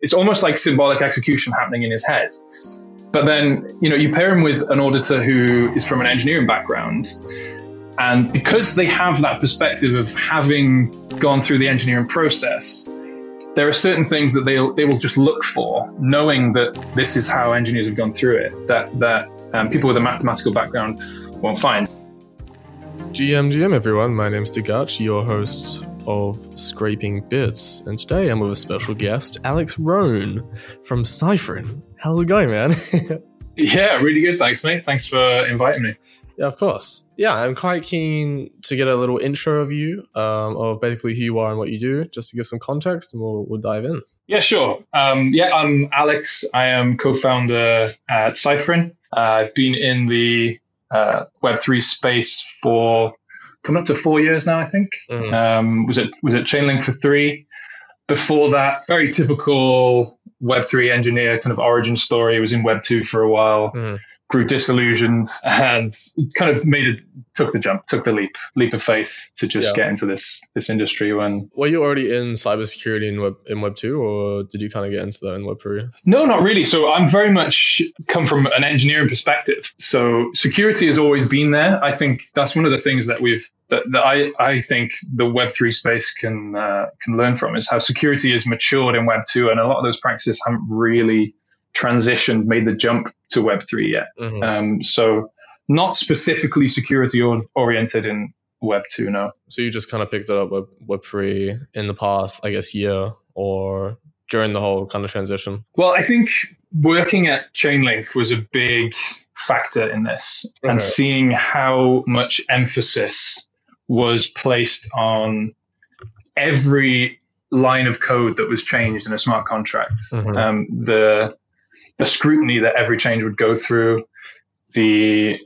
it's almost like symbolic execution happening in his head. But then, you know, you pair him with an auditor who is from an engineering background. And because they have that perspective of having gone through the engineering process, there are certain things that they they will just look for, knowing that this is how engineers have gone through it. That that um, people with a mathematical background won't find. GM GM everyone, my name's DeGatchi, your host of Scraping Bits, and today I'm with a special guest, Alex Roan from Cyfrin. How's it going, man? yeah, really good. Thanks, mate. Thanks for inviting me. Yeah, of course. Yeah, I'm quite keen to get a little intro of you, um, of basically who you are and what you do, just to give some context, and we'll, we'll dive in. Yeah, sure. Um, yeah, I'm Alex. I am co-founder at Cyfrin. Uh, I've been in the uh, Web3 space for coming up to four years now, I think. Mm. Um, was it was it Chainlink for three? Before that, very typical Web3 engineer kind of origin story. Was in Web2 for a while. Mm grew disillusioned and kind of made it took the jump took the leap leap of faith to just yeah. get into this this industry when were you already in cybersecurity in web in web 2 or did you kind of get into that in web 3 no not really. So i'm very much come from an engineering perspective. So security has always been there. I think that's one of the things that we've that, that I, I think the Web3 space can uh, can learn from is how security is matured in Web2, and a lot of those practices haven't really transitioned, made the jump to Web3 yet. Mm-hmm. Um, so not specifically security oriented in Web2 now. So you just kind of picked it up with Web3 in the past, I guess, year or during the whole kind of transition? Well, I think working at Chainlink was a big factor in this and seeing how much emphasis was placed on every line of code that was changed in a smart contract. Mm-hmm. Um, the the scrutiny that every change would go through, the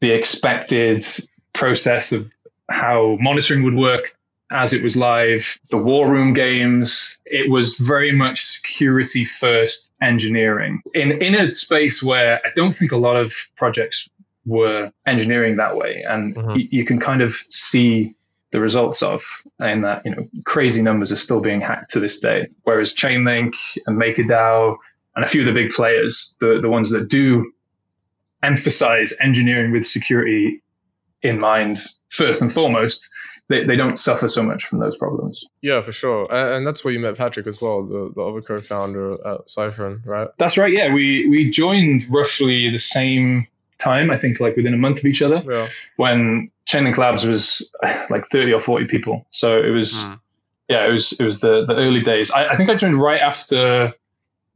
the expected process of how monitoring would work as it was live, the war room games. It was very much security first engineering in in a space where I don't think a lot of projects were engineering that way, and mm-hmm. y- you can kind of see the results of in that you know crazy numbers are still being hacked to this day whereas chainlink and makerdao and a few of the big players, the, the ones that do emphasize engineering with security in mind first and foremost, they, they don't suffer so much from those problems. Yeah, for sure. And, and that's where you met Patrick as well, the, the other co-founder at Cyfrin, right? That's right. Yeah, we, we joined roughly the same time, I think like within a month of each other yeah. when Chainlink Labs was like 30 or 40 people. So it was, mm. yeah, it was, it was the, the early days. I, I think I joined right after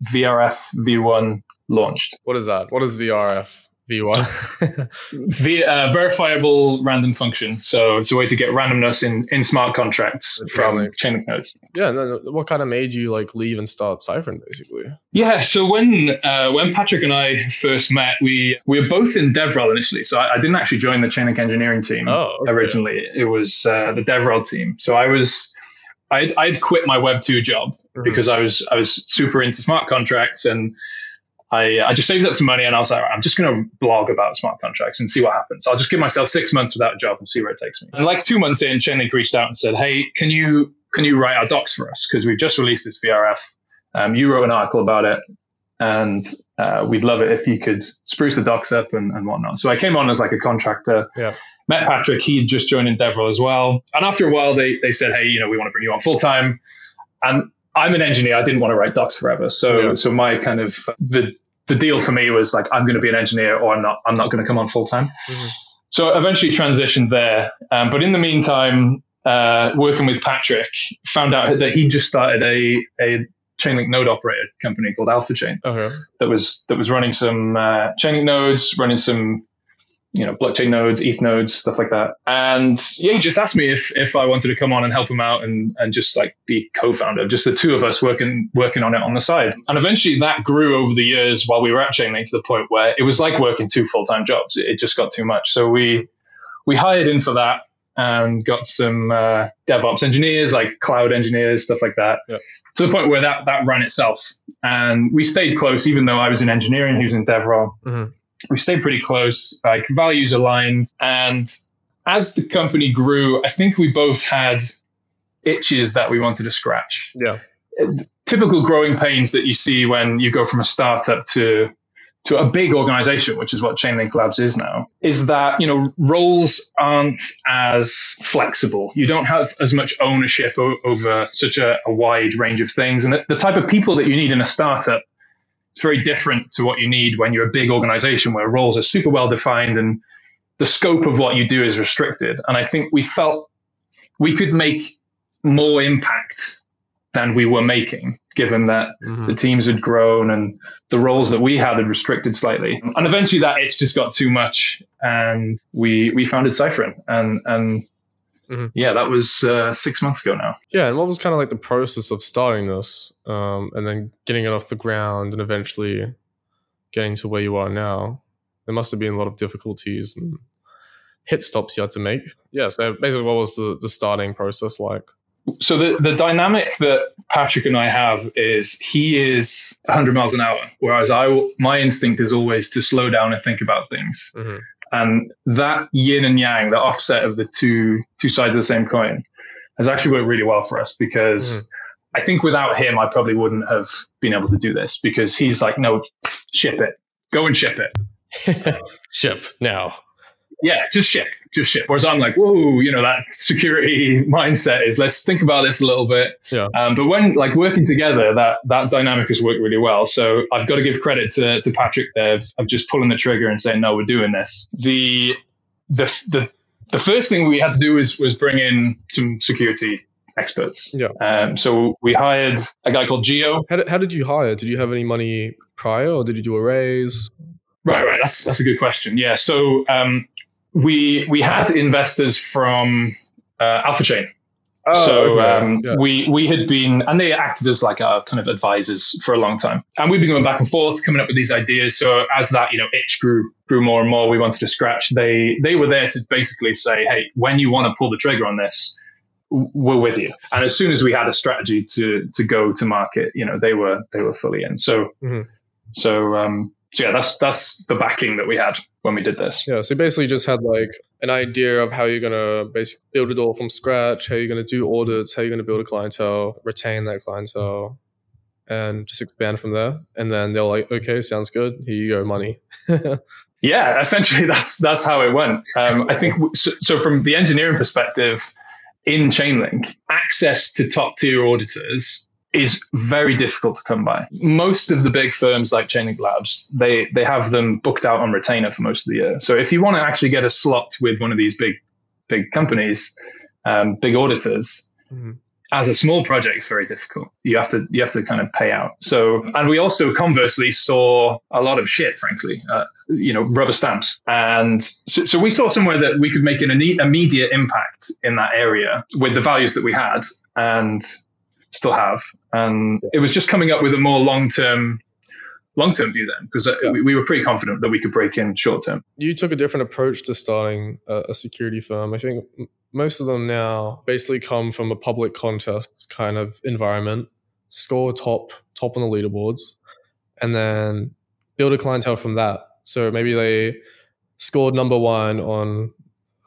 VRF V1 launched. What is that? What is VRF? V1. v, uh, verifiable random function. So it's a way to get randomness in, in smart contracts from like, Chainlink nodes. Yeah. No, what kind of made you like leave and start Cyfrin basically? Yeah. So when uh, when Patrick and I first met, we we were both in DevRel initially. So I, I didn't actually join the Chainlink engineering team oh, okay. originally. It was uh, the DevRel team. So I was I'd, I'd quit my Web two job mm-hmm. because I was I was super into smart contracts and I I just saved up some money and I was like I'm just going to blog about smart contracts and see what happens. I'll just give myself six months without a job and see where it takes me. And like two months in, Chainlink reached out and said, Hey, can you can you write our docs for us because we've just released this VRF. Um, you wrote an article about it and uh, we'd love it if you could spruce the docs up and, and whatnot. So I came on as like a contractor. Yeah met Patrick. He just joined in DevRel as well. And after a while, they they said, hey, you know, we want to bring you on full time. And I'm an engineer. I didn't want to write docs forever. So yeah. so my kind of the the deal for me was like I'm going to be an engineer or I'm not. I'm not going to come on full time. Mm-hmm. So eventually transitioned there. Um, but in the meantime, uh, working with Patrick, found out that he just started a a Chainlink node operator company called Alpha Chain okay. that was that was running some uh, Chainlink nodes, running some you know, blockchain nodes, ETH nodes, stuff like that. And yeah, he just asked me if if I wanted to come on and help him out and and just like be co-founder, just the two of us working working on it on the side. And eventually that grew over the years while we were at Chainlink to the point where it was like working two full-time jobs. It, just got too much. So we we hired in for that and got some uh, DevOps engineers, like cloud engineers, stuff like that, yeah. to the point where that that ran itself. And we stayed close, even though I was in engineering, he was in DevRel. Mm-hmm we stayed pretty close, like values aligned. And as the company grew, I think we both had itches that we wanted to scratch. Yeah. typical growing pains that you see when you go from a startup to to a big organization, which is what Chainlink Labs is now, is that, you know, roles aren't as flexible. You don't have as much ownership o- over such a, a, wide range of things. And the, the type of people that you need in a startup is very different to what you need when you're a big organization where roles are super well defined and the scope of what you do is restricted. And I think we felt we could make more impact than we were making, given that mm-hmm. the teams had grown and the roles that we had had restricted slightly. And eventually that it's just got too much and we we founded Cyfrin and and mm-hmm. yeah, that was uh, six months ago now. Yeah, and what was kind of like the process of starting this um, and then getting it off the ground and eventually getting to where you are now? There must have been a lot of difficulties and hit stops you had to make. Yeah, so basically, what was the, the starting process like? So the, the dynamic that Patrick and I have is he is 100 miles an hour, whereas I my instinct is always to slow down and think about things. Mm-hmm. And that yin and yang, the offset of the two two sides of the same coin, has actually worked really well for us because mm-hmm. I think without him, I probably wouldn't have been able to do this because he's like, no, ship it, go and ship it, ship now yeah, just ship, just ship. Whereas I'm like, whoa, you know, that security mindset is let's think about this a little bit. Yeah. Um, but when like working together, that that dynamic has worked really well. So I've got to give credit to, to Patrick there of, of just pulling the trigger and saying, no, we're doing this. The the the the first thing we had to do was was bring in some security experts. Yeah. Um, so we hired a guy called Geo. How did, how did you hire? Did you have any money prior, or did you do a raise? Right, right. That's that's a good question. Yeah. So um, we we had investors from uh, Alpha Chain. Oh, so okay. um, yeah. we we had been, and they acted as like our kind of advisors for a long time, and we've been going back and forth, coming up with these ideas. So as that you know itch grew grew more and more, we wanted to scratch. They they were there to basically say, hey, when you want to pull the trigger on this, we're with you. And as soon as we had a strategy to to go to market, you know, they were they were fully in. So mm-hmm. so um, so yeah, that's that's the backing that we had when we did this. Yeah, so basically just had like an idea of how you're gonna basically build it all from scratch, how you're gonna do audits, how you're gonna build a clientele, retain that clientele, and just expand from there. And then they're like, okay, sounds good. Here you go, money. yeah, essentially that's that's how it went. Um, I think so, so. From the engineering perspective, in Chainlink, access to top tier auditors is very difficult to come by. Most of the big firms like Chainlink Labs, they they have them booked out on retainer for most of the year. So if you want to actually get a slot with one of these big big companies, um, big auditors, mm-hmm. as a small project, it's very difficult. You have to you have to kind of pay out. So and we also conversely saw a lot of shit, frankly, uh, you know, rubber stamps. And so, so we saw somewhere that we could make an immediate impact in that area with the values that we had and still have. And it was just coming up with a more long term long term view then because uh, yeah. we, we, were pretty confident that we could break in short term. You took a different approach to starting a, a, security firm. I think most of them now basically come from a public contest kind of environment, score top top on the leaderboards, and then build a clientele from that. So maybe they scored number one on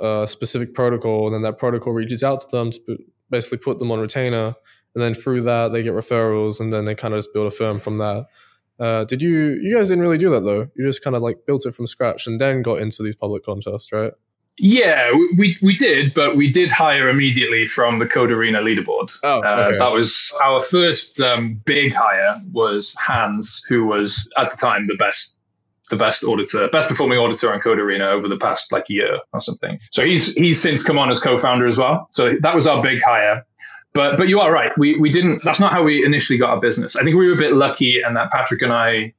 a specific protocol, and then that protocol reaches out to them to basically put them on retainer and then through that they get referrals, and then they kind of just build a firm from that. Uh, did you? You guys didn't really do that though. You just kind of like built it from scratch and then got into these public contests, right? Yeah, we, we did, but we did hire immediately from the Code4rena leaderboard. Oh, uh, okay. uh, that was our first um, big hire. Was Hans, who was at the time the best the best auditor, best performing auditor on Code4rena over the past like year or something. So he's he's since come on as co-founder as well. So that was our big hire. But but you are right. We we didn't. That's not how we initially got our business. I think we were a bit lucky, and that Patrick and I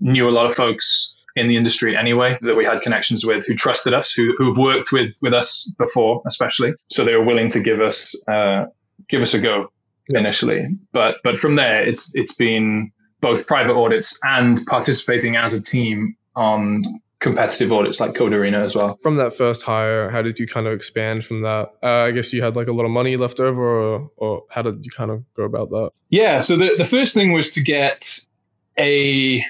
knew a lot of folks in the industry anyway that we had connections with who trusted us, who who've worked with with us before, especially. So they were willing to give us uh, give us a go yeah. initially. But but from there, it's it's been both private audits and participating as a team on competitive audits like Code4rena as well. From that first hire, how did you kind of expand from that? Uh, I guess you had like a lot of money left over, or, or how did you kind of go about that? Yeah, so the, the first thing was to get a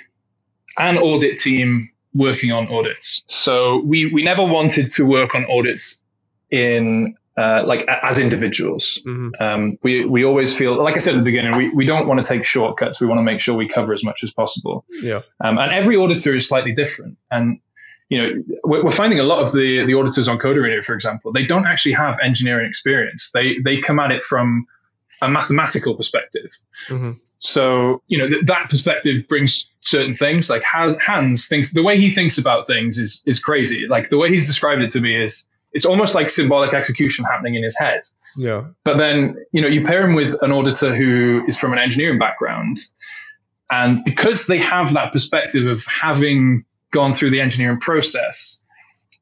an audit team working on audits. So we we never wanted to work on audits in uh, like as individuals. Mm-hmm. Um, we we always feel like I said at the beginning, we, we don't want to take shortcuts. We want to make sure we cover as much as possible. Yeah. Um, and every auditor is slightly different. And you know, we're, we're finding a lot of the the auditors on Code4rena, for example, they don't actually have engineering experience. They they come at it from a mathematical perspective. Mm-hmm. So, you know, th- that perspective brings certain things like Hans thinks the way he thinks about things is, is crazy. Like the way he's described it to me is it's almost like symbolic execution happening in his head. Yeah. But then, you know, you pair him with an auditor who is from an engineering background. And because they have that perspective of having gone through the engineering process,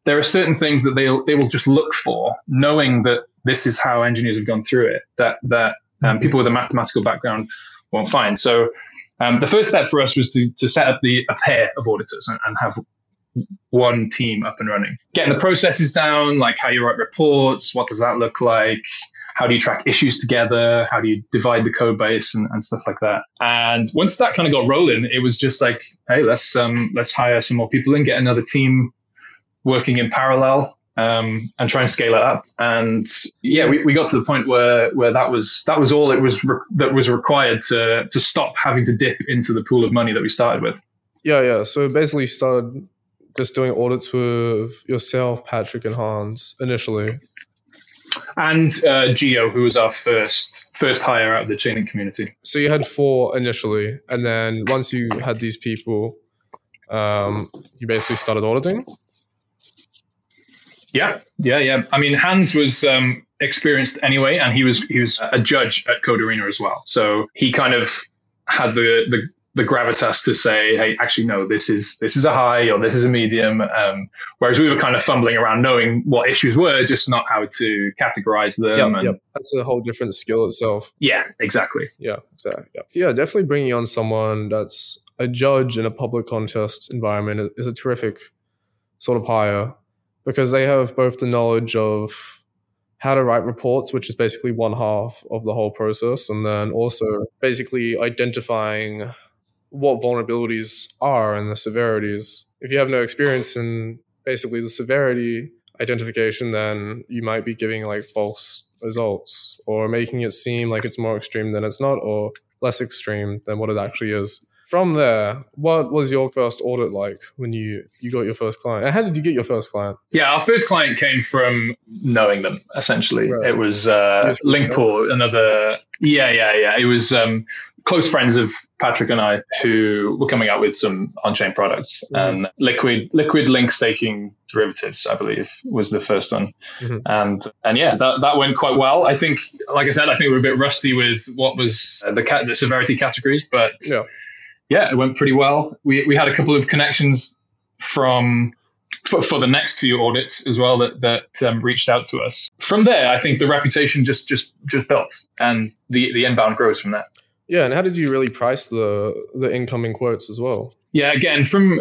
there are certain things that they they will just look for, knowing that this is how engineers have gone through it. That that um, people with a mathematical background won't find. So um, the first step for us was to, to set up the a pair of auditors and, and, have one team up and running. Getting the processes down, like how you write reports, what does that look like? How do you track issues together? How do you divide the code base and, and stuff like that? And once that kind of got rolling, it was just like, hey, let's um, let's hire some more people and get another team working in parallel um, and try and scale it up. And yeah, we, we got to the point where where that was that was all it was re- that was required to to stop having to dip into the pool of money that we started with. Yeah, yeah. So basically, started just doing audits with yourself, Patrick, and Hans initially. And uh, Geo, who was our first first hire out of the Chainlink community. So you had four initially, and then once you had these people, um, you basically started auditing. Yeah, yeah, yeah. I mean, Hans was um, experienced anyway, and he was he was a judge at Code4rena as well. So he kind of had the the the gravitas to say, hey, actually, no, this is this is a high or this is a medium. Um, whereas we were kind of fumbling around knowing what issues were, just not how to categorize them. Yep, and, yep. That's a whole different skill itself. Yeah, exactly. Yeah, exactly. Yeah. yeah, definitely bringing on someone that's a judge in a public contest environment is a terrific sort of hire because they have both the knowledge of how to write reports, which is basically one half of the whole process, and then also basically identifying what vulnerabilities are and the severities. If you have no experience in basically the severity identification, then you might be giving like false results or making it seem like it's more extreme than it's not or less extreme than what it actually is from there, what was your first audit like when you you got your first client? And how did you get your first client? Yeah, our first client came from knowing them. Essentially, right. it was uh, Linkpool, another. Yeah, yeah, yeah. It was um, close friends of Patrick and I who were coming out with some on-chain products mm-hmm. and liquid liquid link staking derivatives, I believe, was the first one. Mm-hmm. And and yeah, that, that went quite well. I think, like I said, I think we are a bit rusty with what was the the severity categories, but. Yeah yeah, it went pretty well. We, we had a couple of connections from for, for the next few audits as well that that um, reached out to us. From there, I think the reputation just just just built, and the the inbound grows from that. Yeah, and how did you really price the the incoming quotes as well? Yeah, again, from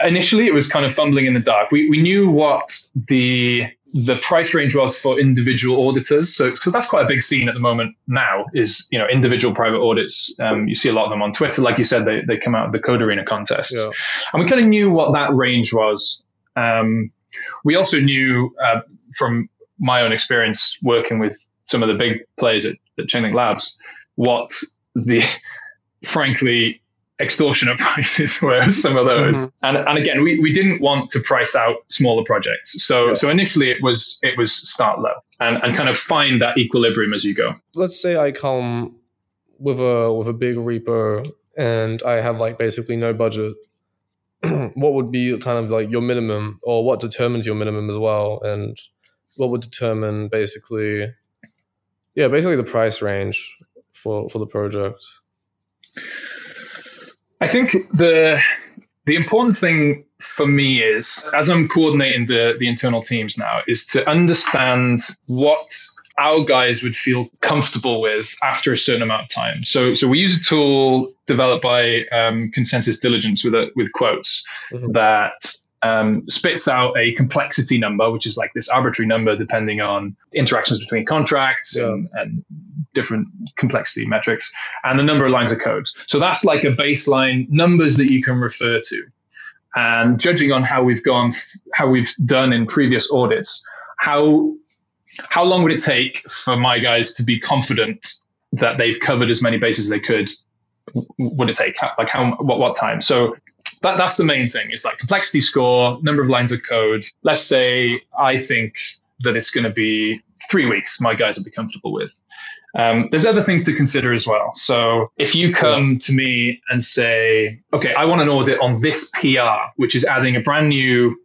initially it was kind of fumbling in the dark. We we knew what the the price range was for individual auditors. So, so that's quite a big scene at the moment now is, you know, individual private audits. Um, you see a lot of them on Twitter. Like you said, they, they come out of the Code4rena contest. Yeah. And we kind of knew what that range was. Um, we also knew uh, from my own experience working with some of the big players at, at Chainlink Labs what the, frankly, extortionate prices were some of those. Mm-hmm. And, and again, we, we didn't want to price out smaller projects. So yeah. so initially it was it was start low and, and kind of find that equilibrium as you go. Let's say I come with a with a big repo and I have like basically no budget. what would be kind of like your minimum or what determines your minimum as well? And what would determine basically yeah, basically the price range for for the project. I think the the important thing for me is as I'm coordinating the the internal teams now is to understand what our guys would feel comfortable with after a certain amount of time. So, so we use a tool developed by um, ConsenSys Diligence with a, with quotes mm-hmm. that um, spits out a complexity number, which is like this arbitrary number depending on interactions between contracts yeah. and, and, different complexity metrics, and the number of lines of code. So that's like a baseline numbers that you can refer to. And judging on how we've gone, how we've done in previous audits, how how long would it take for my guys to be confident that they've covered as many bases as they could? Would it take like how what what time? So that that's the main thing. It's like complexity score, number of lines of code. Let's say I think that it's going to be three weeks. My guys will be comfortable with. Um, there's other things to consider as well. So if you come to me and say, okay, I want an audit on this PR, which is adding a brand new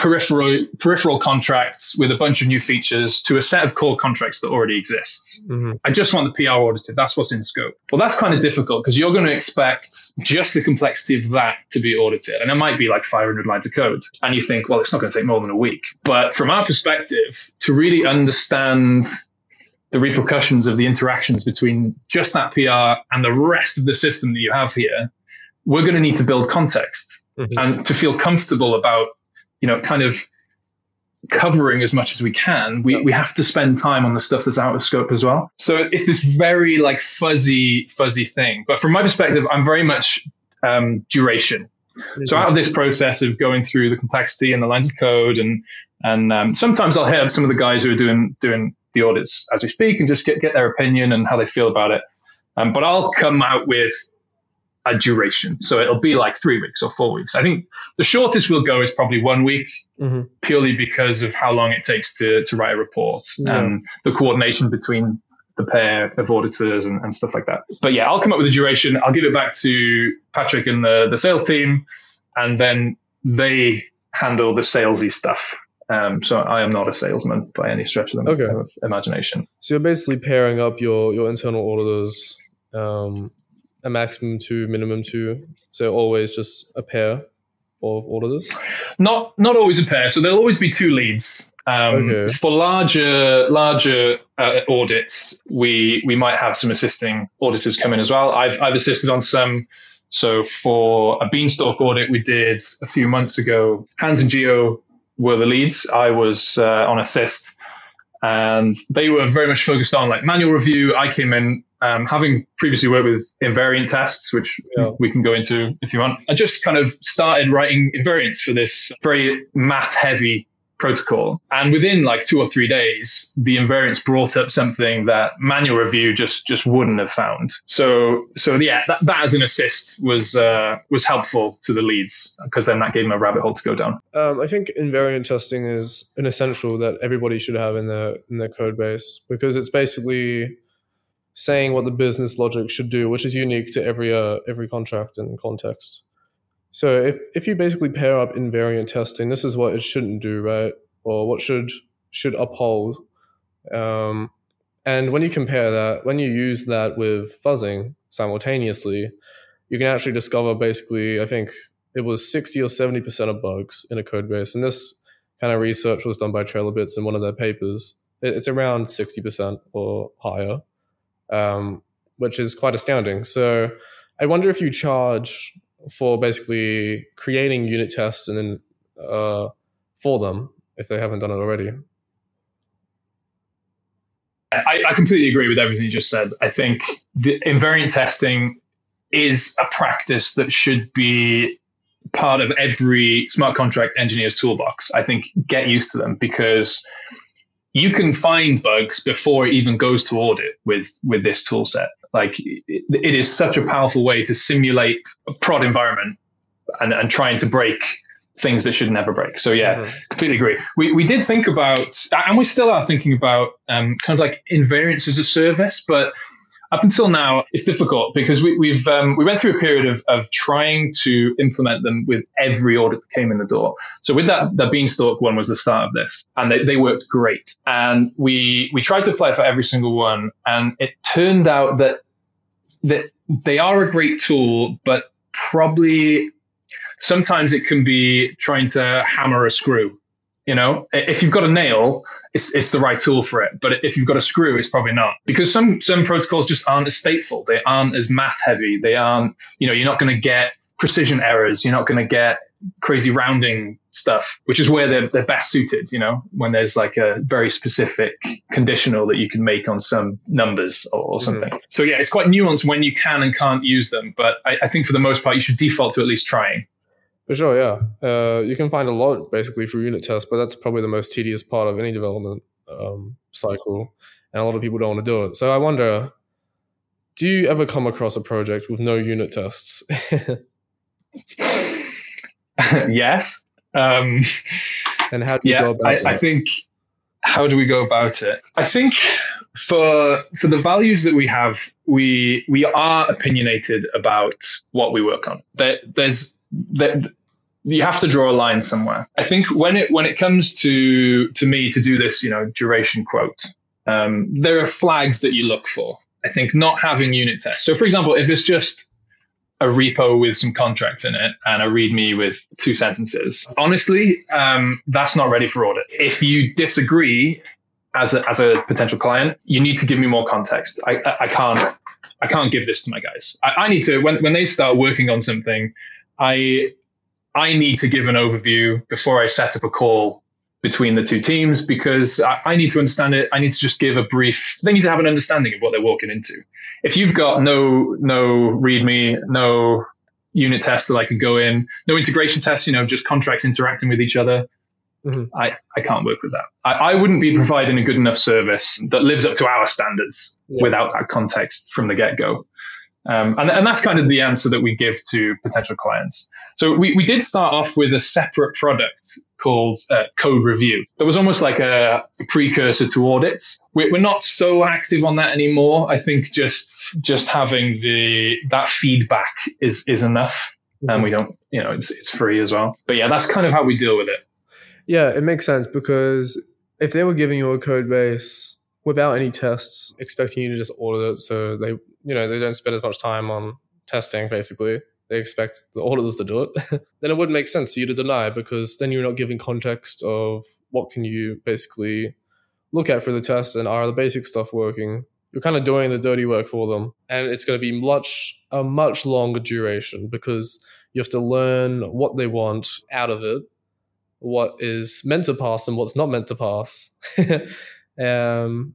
peripheral peripheral contracts with a bunch of new features to a set of core contracts that already exists. Mm-hmm. I just want the PR audited. That's what's in scope. Well, that's kind of difficult because you're going to expect just the complexity of that to be audited, and it might be like 500 lines of code. And you think, well, it's not going to take more than a week. But from our perspective, to really understand the repercussions of the interactions between just that PR and the rest of the system that you have here, we're going to need to build context mm-hmm. and to feel comfortable about you know, kind of covering as much as we can, we, we have to spend time on the stuff that's out of scope as well. So it's this very like fuzzy, fuzzy thing. But from my perspective, I'm very much um, duration. So out of this process of going through the complexity and the lines of code, and and um, sometimes I'll hit up some of the guys who are doing doing the audits as we speak and just get get their opinion and how they feel about it. Um, but I'll come out with a duration. So it'll be like three weeks or four weeks. I think the shortest we'll go is probably one week, mm-hmm. purely because of how long it takes to, to write a report yeah. and the coordination between the pair of auditors and, and, stuff like that. But yeah, I'll come up with a duration. I'll give it back to Patrick and the, the sales team, and then they handle the salesy stuff. Um, so I am not a salesman by any stretch of the okay. imagination. So you're basically pairing up your your internal auditors um, a maximum two, minimum two. So always just a pair of auditors? Not not always a pair. So there'll always be two leads. Um, okay. For larger larger uh, audits, we we might have some assisting auditors come in as well. I've I've assisted on some. So for a beanstalk audit we did a few months ago, Hans and Geo were the leads. I was uh, on assist, and they were very much focused on like manual review. I came in um, having previously worked with invariant tests, which yeah. we can go into if you want, I just kind of started writing invariants for this very math heavy protocol. And within like two or three days, the invariants brought up something that manual review just just wouldn't have found. So so yeah, that, that as an assist was uh, was helpful to the leads because then that gave them a rabbit hole to go down. Um, I think invariant testing is an essential that everybody should have in their in their code base because it's basically saying what the business logic should do, which is unique to every uh, every contract and context. So if if you basically pair up invariant testing, this is what it shouldn't do, right? Or what should should uphold. Um, and when you compare that, when you use that with fuzzing simultaneously, you can actually discover basically, I think it was 60 or 70% of bugs in a code base. And this kind of research was done by Trail of Bits in one of their papers. It's around 60% or higher um, which is quite astounding. So I wonder if you charge for basically creating unit tests and then uh, for them if they haven't done it already. I, I, completely agree with everything you just said. I think the invariant testing is a practice that should be part of every smart contract engineer's toolbox. I think get used to them because you can find bugs before it even goes to audit with with this tool set. Like it, it is such a powerful way to simulate a prod environment and, and trying to break things that should never break. So yeah, mm-hmm. completely agree. We we did think about, and we still are thinking about, um, kind of like invariance as a service, but up until now, it's difficult because we, we've um, we went through a period of, of trying to implement them with every audit that came in the door. So with that, the Beanstalk one was the start of this, and they, they worked great. And we we tried to apply for every single one, and it turned out that that they are a great tool, but probably sometimes it can be trying to hammer a screw you know, if you've got a nail, it's, it's the right tool for it. But if you've got a screw, it's probably not because some some protocols just aren't as stateful. They aren't as math heavy. They aren't. You know, you're not going to get precision errors. You're not going to get crazy rounding stuff, which is where they're, they're best suited, you know, when there's like a very specific conditional that you can make on some numbers or, or something. Mm. So yeah, it's quite nuanced when you can and can't use them. But I, I, think for the most part, you should default to at least trying. For sure, yeah. Uh, you can find a lot basically for unit tests, but that's probably the most tedious part of any development. um, cycle, and a lot of people don't want to do it. So I wonder, do you ever come across a project with no unit tests? yes. Um, and how do you yeah, go about I, that? I think how do we go about it? I think for for the values that we have, we we are opinionated about what we work on. There, there's there, you have to draw a line somewhere. I think when it when it comes to to me to do this, you know, duration quote, um, there are flags that you look for. I think not having unit tests. So, for example, if it's just a repo with some contracts in it and a README with two sentences. Honestly, um, that's not ready for audit. If you disagree as a, as a potential client, you need to give me more context. I, I, I can't I can't give this to my guys. I, I need to when when they start working on something, I I need to give an overview before I set up a call between the two teams because I, I, need to understand it. I need to just give a brief. They need to have an understanding of what they're walking into. If you've got no no README, no unit tests that I can go in, no integration tests, you know, just contracts interacting with each other. Mm-hmm. I, I can't work with that. I, I wouldn't be providing a good enough service that lives up to our standards yeah. without that context from the get go. Um, and, and that's kind of the answer that we give to potential clients. So we, we did start off with a separate product called uh, Code Review. That was almost like a, a precursor to audits. We're, we're, not so active on that anymore. I think just just having the that feedback is is enough, and we don't, you know, it's it's free as well. But yeah, that's kind of how we deal with it. Yeah, it makes sense because if they were giving you a code base without any tests, expecting you to just order it, so they you know they don't spend as much time on testing basically. They expect the auditors to do it. Then it wouldn't make sense for you to deny because then you're not giving context of what can you basically look at for the test and are the basic stuff working. You're kind of doing the dirty work for them. And it's going to be much a much longer duration because you have to learn what they want out of it what is meant to pass and what's not meant to pass um,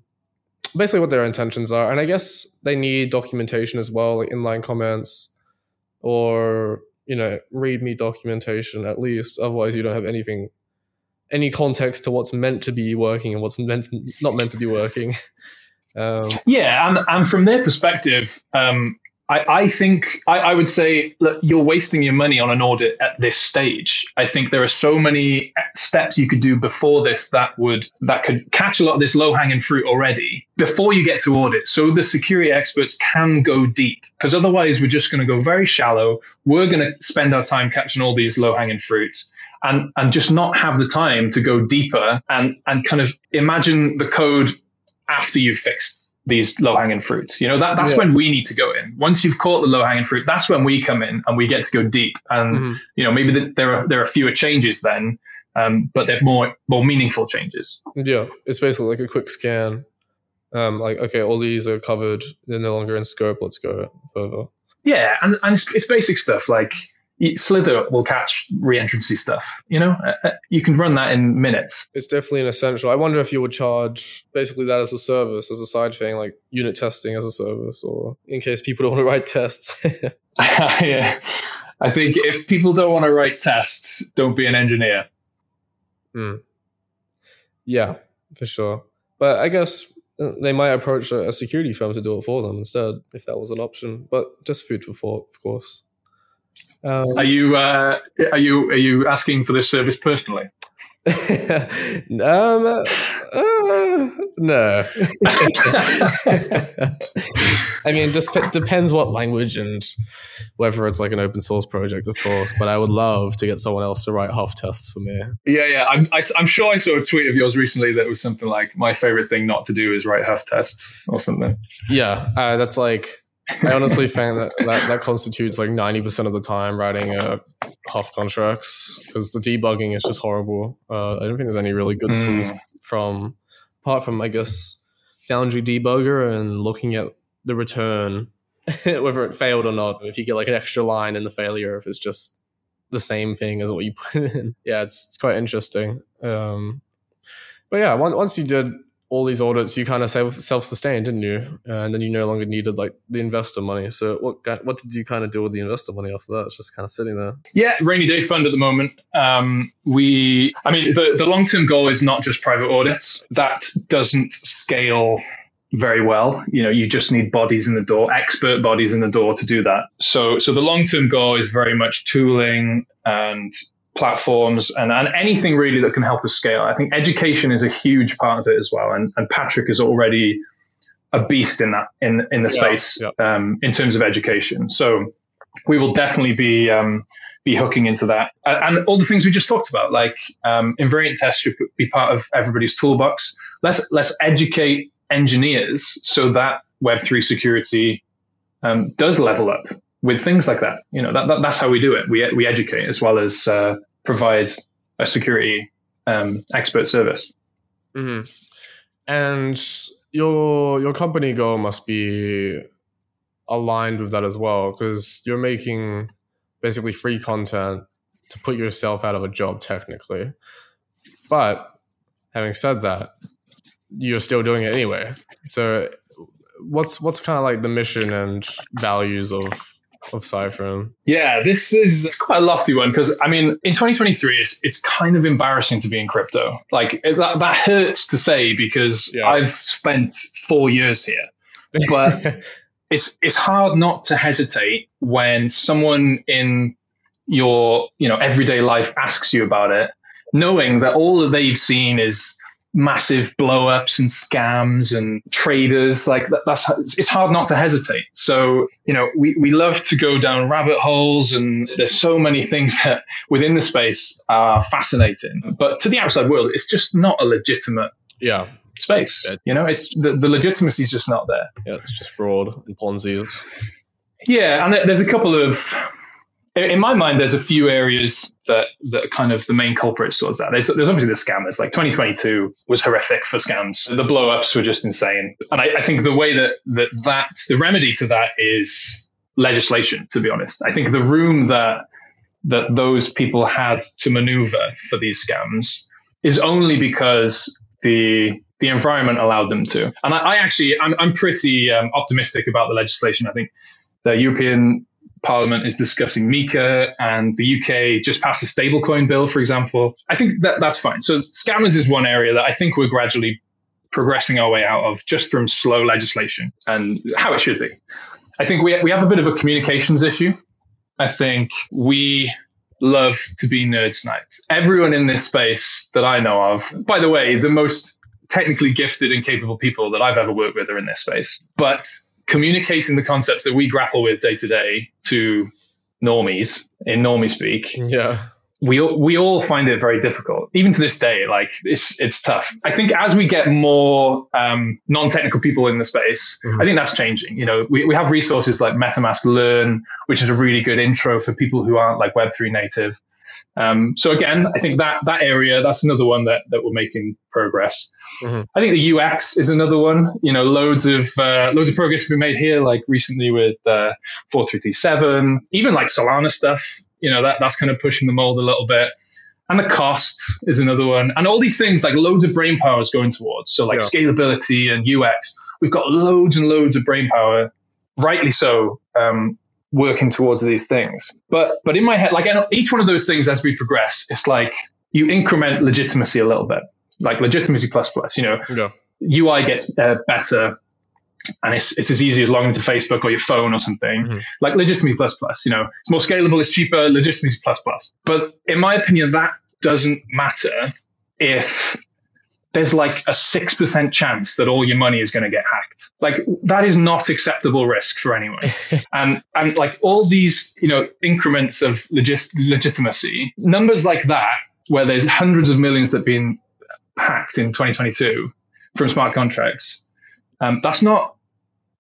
basically what their intentions are. And I guess they need documentation as well, like inline comments or, you know, README documentation at least. Otherwise, you don't have anything, any context to what's meant to be working and what's meant to, not meant to be working. Um, yeah, and, and from their perspective, um, I, I think I, I, would say look, you're wasting your money on an audit at this stage. I think there are so many steps you could do before this that would that could catch a lot of this low hanging fruit already before you get to audit, so the security experts can go deep. Because otherwise, we're just going to go very shallow. We're going to spend our time catching all these low hanging fruits. And, and just not have the time to go deeper and, and kind of imagine the code after you've fixed these low hanging fruits. You know, that, that's yeah. when we need to go in. Once you've caught the low hanging fruit, that's when we come in and we get to go deep. And, mm-hmm. you know, maybe the, there are, there are fewer changes then, um, but they're more, more meaningful changes. Yeah. It's basically like a quick scan. Um, like, okay, all these are covered. They're no longer in scope. Let's go further. Yeah. And, and it's, it's basic stuff like, Slither will catch reentrancy stuff. You know, uh, uh, you can run that in minutes. It's definitely an essential. I wonder if you would charge basically that as a service, as a side thing, like unit testing as a service, or in case people don't want to write tests. yeah, I think if people don't want to write tests, don't be an engineer. Hmm. Yeah, for sure. But I guess uh, they might approach a security firm to do it for them instead, if that was an option. But just food for thought, of course. Um, are you uh, are you are you asking for this service personally? um, uh, no. I mean, just depends what language and whether it's like an open source project, of course. But I would love to get someone else to write Huff tests for me. Yeah, yeah. I'm, I, am i am sure I saw a tweet of yours recently that was something like, "My favorite thing not to do is write Huff tests" or something. Yeah, uh, that's like I honestly think that, that that constitutes like 90% of the time writing uh, Huff contracts because the debugging is just horrible. Uh, I don't think there's any really good mm. tools from, apart from, I guess, Foundry Debugger and looking at the return, whether it failed or not. If you get like an extra line in the failure, if it's just the same thing as what you put in. Yeah, it's, it's quite interesting. Um, but yeah, once you did all these audits, you kind of self-sustained, didn't you? And then you no longer needed like the investor money. So what what did you kind of do with the investor money after that? It's just kind of sitting there. Yeah, rainy day fund at the moment. Um, we, I mean, the the long term goal is not just private audits. That doesn't scale very well. You know, you just need bodies in the door, expert bodies in the door to do that. So, so the long term goal is very much tooling and platforms and, and anything really that can help us scale. I think education is a huge part of it as well. And, and Patrick is already a beast in that in in the yeah, space yeah. Um, in terms of education. So we will definitely be um, be hooking into that and, and, all the things we just talked about, like um, invariant tests should be part of everybody's toolbox. Let's let's educate engineers so that Web three security um, does level up with things like that. You know, that, that, that's how we do it. We we educate as well as uh, provide a security um, expert service. Mm-hmm. And your your company goal must be aligned with that as well because you're making basically free content to put yourself out of a job technically. But having said that, you're still doing it anyway. So what's what's kind of like the mission and values of of Cyfrin? Yeah, this is quite a lofty one because I mean, in 2023, it's it's kind of embarrassing to be in crypto. Like it, that, that hurts to say because yeah. I've spent four years here, but it's it's hard not to hesitate when someone in your you know everyday life asks you about it, knowing that all that they've seen is massive blowups and scams and traders like that, that's it's hard not to hesitate. So you know we, we love to go down rabbit holes and there's so many things that within the space are fascinating. But to the outside world it's just not a legitimate yeah. space you know? It's the, the legitimacy is just not there. Yeah it's just fraud and ponzi's. Yeah and there's a couple of in my mind, there's a few areas that that are kind of the main culprits towards that. There's, there's obviously the scammers. Like 2022 was horrific for scams. The blowups were just insane. And I, I think the way that, that that the remedy to that is legislation. To be honest, I think the room that that those people had to maneuver for these scams is only because the the environment allowed them to. And I, I actually, I'm, I'm pretty um, optimistic about the legislation. I think the European Parliament is discussing MiCA, and the UK just passed a stablecoin bill, for example. I think that that's fine. So scammers is one area that I think we're gradually progressing our way out of just from slow legislation and how it should be. I think we, we have a bit of a communications issue. I think we love to be nerd sniped. Everyone in this space that I know of, by the way, the most technically gifted and capable people that I've ever worked with are in this space. But communicating the concepts that we grapple with day to day to normies in normie speak. Yeah. We, we all find it very difficult, even to this day. Like it's it's tough. I think as we get more um, non-technical people in the space, mm-hmm. I think that's changing. You know, we, we have resources like MetaMask Learn, which is a really good intro for people who aren't like Web three native. Um, so again, I think that that area that's another one that that we're making progress. Mm-hmm. I think the UX is another one. You know, loads of uh, loads of progress been made here, like recently with uh, four three three seven, even like Solana stuff. You know, that that's kind of pushing the mold a little bit. And the cost is another one. And all these things, like loads of brain power is going towards. So like yeah. scalability and UX, we've got loads and loads of brain power, rightly so, um, working towards these things. But but in my head, like each one of those things as we progress, it's like you increment legitimacy a little bit, like legitimacy plus plus. You know, yeah. UI gets uh, better, and it's it's as easy as logging into Facebook or your phone or something. Mm-hmm. Like legitimacy plus plus. You know, it's more scalable, it's cheaper, legitimacy plus plus. But in my opinion, that doesn't matter if there's like a 6% chance that all your money is going to get hacked. Like that is not acceptable risk for anyone. and, and like all these, you know, increments of legis- legitimacy, numbers like that, where there's hundreds of millions that have been hacked in 2022 from smart contracts, um, that's not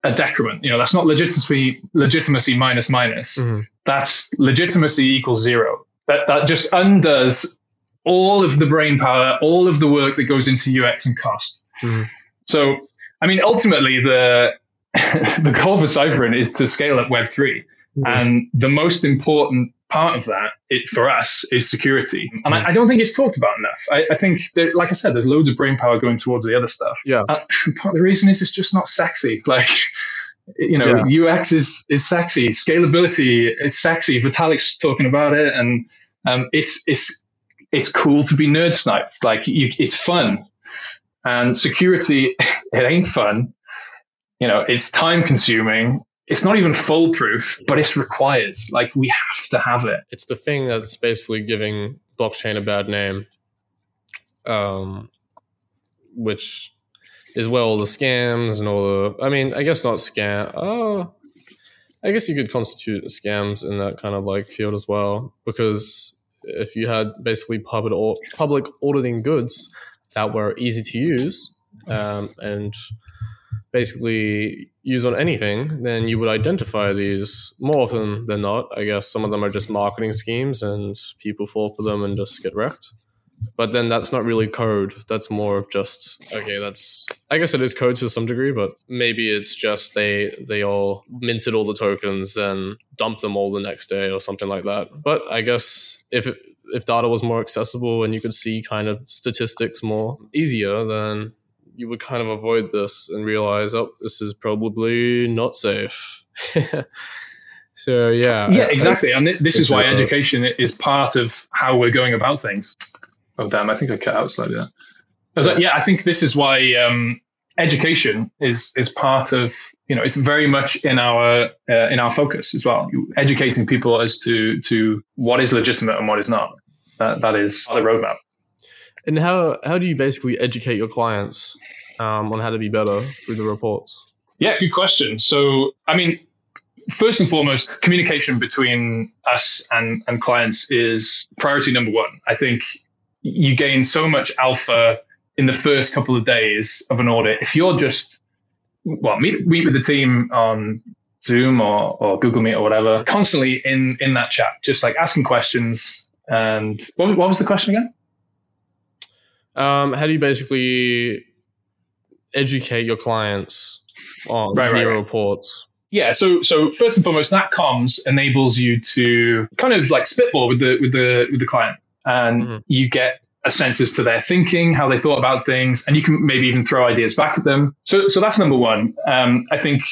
a decrement. You know, that's not legitimacy, legitimacy minus minus. Mm-hmm. That's legitimacy equals zero. That, that just undoes all of the brain power, all of the work that goes into UX and cost. Mm-hmm. So, I mean, ultimately, the the goal for Cyfrin is to scale up Web 3 mm-hmm. and the most important part of that it, for us is security. And I, I, don't think it's talked about enough. I, I think, that, like I said, there's loads of brain power going towards the other stuff. Yeah. Uh, part of the reason is it's just not sexy. Like, you know, yeah. UX is, is sexy. Scalability is sexy. Vitalik's talking about it. And um, it's, it's, it's cool to be nerd sniped. Like, you, it's fun. And security, it ain't fun. You know, it's time consuming it's not even foolproof, but it's required. Like we have to have it. It's the thing that's basically giving blockchain a bad name, um, which is where all the scams and all the. I mean, I guess not scam. Oh, I guess you could constitute scams in that kind of like field as well, because if you had basically public public auditing goods that were easy to use um, and basically use on anything, then you would identify these more often than not. I guess some of them are just marketing schemes and people fall for them and just get wrecked. But then that's not really code. That's more of just okay. That's I guess it is code to some degree, but maybe it's just they they all minted all the tokens and dumped them all the next day or something like that. But I guess if it, if data was more accessible and you could see kind of statistics more easier, then you would kind of avoid this and realize, oh, this is probably not safe. so yeah, yeah, exactly. And this is why education is part of how we're going about things. Oh damn! I think I cut out slightly there. I was like, yeah, I think this is why um, education is is part of you know it's very much in our uh, in our focus as well. Educating people as to to what is legitimate and what is not. That that is the roadmap. And how how do you basically educate your clients um, on how to be better through the reports? Yeah, good question. So, I mean, first and foremost, communication between us and, and clients is priority number one. I think you gain so much alpha in the first couple of days of an audit. If you're just, well, meet, meet with the team on Zoom or, or Google Meet or whatever, constantly in, in that chat, just like asking questions. And what, what was the question again? Um, how do you basically educate your clients on right, your right, reports? Yeah, so so first and foremost, that comms enables you to kind of like spitball with the with the with the client, and mm-hmm. you get a sense as to their thinking, how they thought about things, and you can maybe even throw ideas back at them. So so that's number one. Um, I think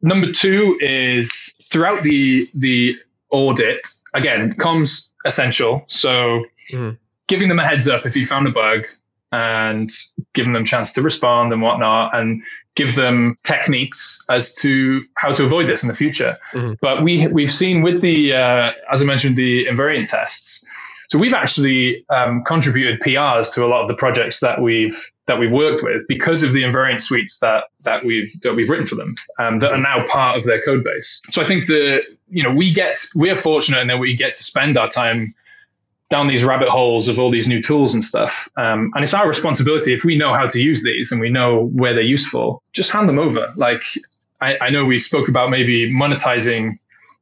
number two is throughout the the audit. Again, comms essential. So mm-hmm. giving them a heads up if you found a bug, and giving them a chance to respond and whatnot and give them techniques as to how to avoid this in the future. Mm-hmm. But we we've seen with the uh, as I mentioned the invariant tests. So we've actually um, contributed PRs to a lot of the projects that we've that we've worked with because of the invariant suites that that we've that we've written for them um, that are now part of their code base. So I think the you know we get we're fortunate in that we get to spend our time down these rabbit holes of all these new tools and stuff. Um, and it's our responsibility if we know how to use these and we know where they're useful, just hand them over. Like I, I know we spoke about maybe monetizing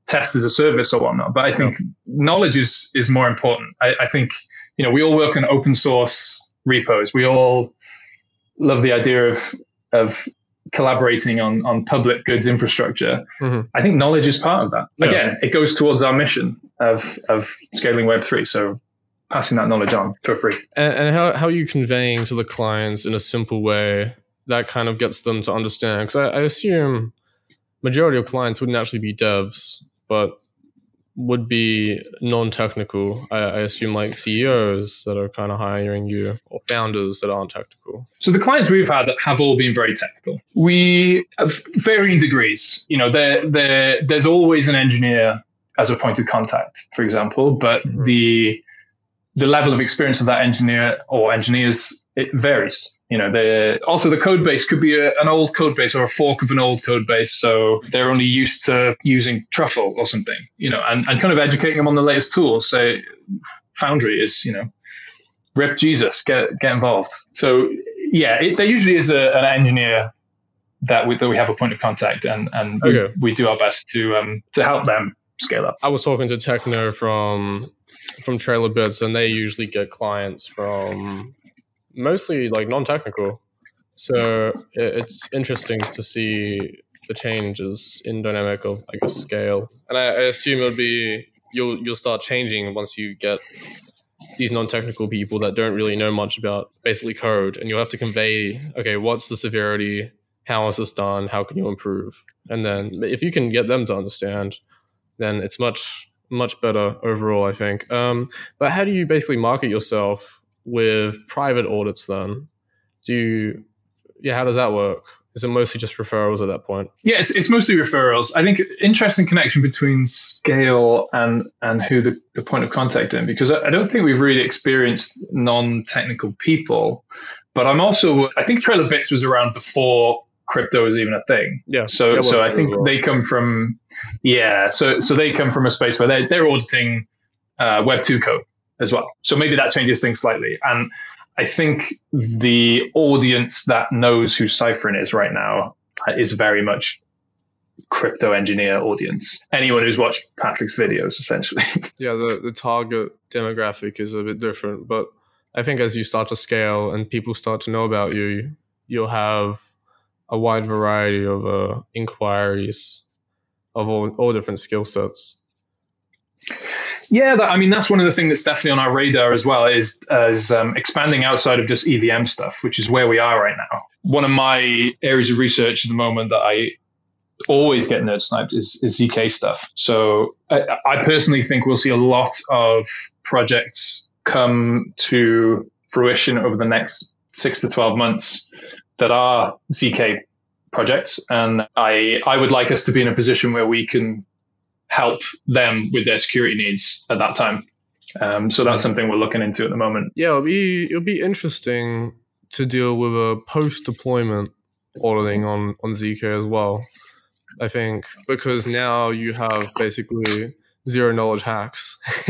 tests as a service or whatnot, but I think knowledge is is more important. I, I think you know we all work on open source repos. We all love the idea of of collaborating on on public goods infrastructure. Mm-hmm. I think knowledge is part of that. Yeah. Again, it goes towards our mission of of scaling Web three. So passing that knowledge on for free. And, and how how are you conveying to the clients in a simple way that kind of gets them to understand? Because I, I assume majority of clients wouldn't actually be devs, but would be non-technical. I, I, assume like CEOs that are kind of hiring you or founders that aren't technical. So the clients we've had that have all been very technical. We have varying degrees. You know, there there there's always an engineer as a point of contact, for example, but mm-hmm. the the level of experience of that engineer or engineers it varies you know the also the code base could be a, an old code base or a fork of an old code base so they're only used to using truffle or something you know and, and kind of educating them on the latest tools. So foundry is you know rip jesus get get involved. So yeah it, there usually is a, an engineer that we, that we have a point of contact and and okay. we, we do our best to um to help them scale up. I was talking to techno from from Trail of Bits, and they usually get clients from mostly like non-technical. So it's interesting to see the changes in dynamic of I guess scale, and I, I assume it'll be you'll you'll start changing once you get these non-technical people that don't really know much about basically code. And you'll have to convey okay what's the severity? How is this done? How can you improve? And then if you can get them to understand then it's much much better overall i think. Um, but how do you basically market yourself with private audits then do you yeah how does that work is it mostly just referrals at that point? Yeah, it's, it's mostly referrals. I think interesting connection between scale and and who the, the point of contact in because I, I don't think we've really experienced non-technical people. But I'm also I think Trail of Bits was around before crypto is even a thing. Yeah. So yeah, so I think well. they come from yeah. So so they come from a space where they they're auditing uh, Web two code as well. So maybe that changes things slightly. And I think the audience that knows who Cyfrin is right now is very much crypto engineer audience. Anyone who's watched Patrick's videos, essentially. Yeah, the, the target demographic is a bit different. But I think as you start to scale and people start to know about you, you'll have a wide variety of uh, inquiries of all, all different skill sets. Yeah, that, I mean that's one of the things that's definitely on our radar as well is as um, expanding outside of just EVM stuff, which is where we are right now. One of my areas of research at the moment that I always get nerd sniped is, is zk stuff. So I, I personally think we'll see a lot of projects come to fruition over the next six to twelve months that are zk projects, and I I would like us to be in a position where we can help them with their security needs at that time. Um, so that's something we're looking into at the moment. Yeah, it'll be it'll be interesting to deal with a post deployment auditing on on zk as well. I think because now you have basically zero knowledge hacks.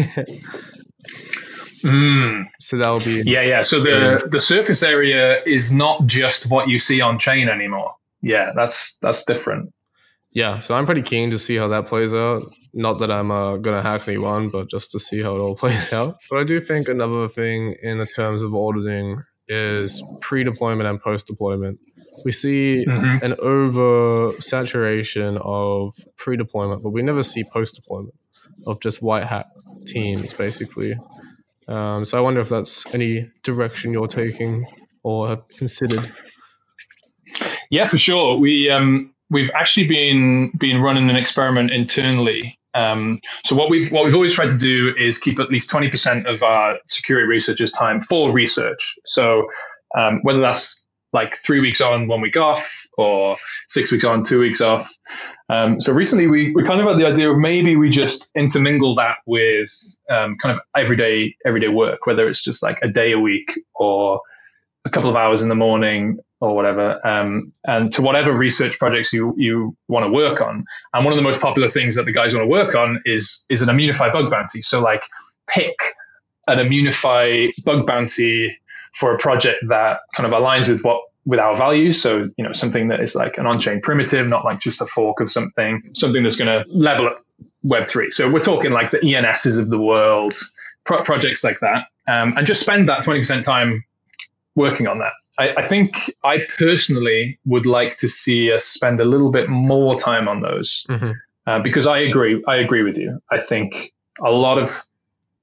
mm. So that'll be yeah, yeah. So the the surface area is not just what you see on chain anymore. Yeah, that's that's different yeah, so I'm pretty keen to see how that plays out. Not that I'm uh, gonna hack anyone, but just to see how it all plays out. But I do think another thing in the terms of auditing is pre-deployment and post-deployment. We see mm-hmm. an over saturation of pre-deployment, but we never see post-deployment of just white hat teams, basically. Um, so I wonder if that's any direction you're taking or have considered. Yeah, for sure. We um, we've actually been been running an experiment internally. Um, so what we've what we've always tried to do is keep at least twenty percent of our security researchers' time for research. So um, whether that's like three weeks on, one week off, or six weeks on, two weeks off. Um, so recently, we, we kind of had the idea of maybe we just intermingle that with um, kind of everyday everyday work, whether it's just like a day a week or a couple of hours in the morning or whatever, um, and to whatever research projects you you want to work on. And one of the most popular things that the guys want to work on is is an Immunefi bug bounty. So like pick an Immunefi bug bounty for a project that kind of aligns with what with our values. So you know something that is like an on-chain primitive, not like just a fork of something, something that's going to level up Web three. So we're talking like the ENSs of the world, pro- projects like that, um, and just spend that twenty percent time working on that. I, I, think I personally would like to see us spend a little bit more time on those mm-hmm. uh, because I agree. I agree with you. I think a lot of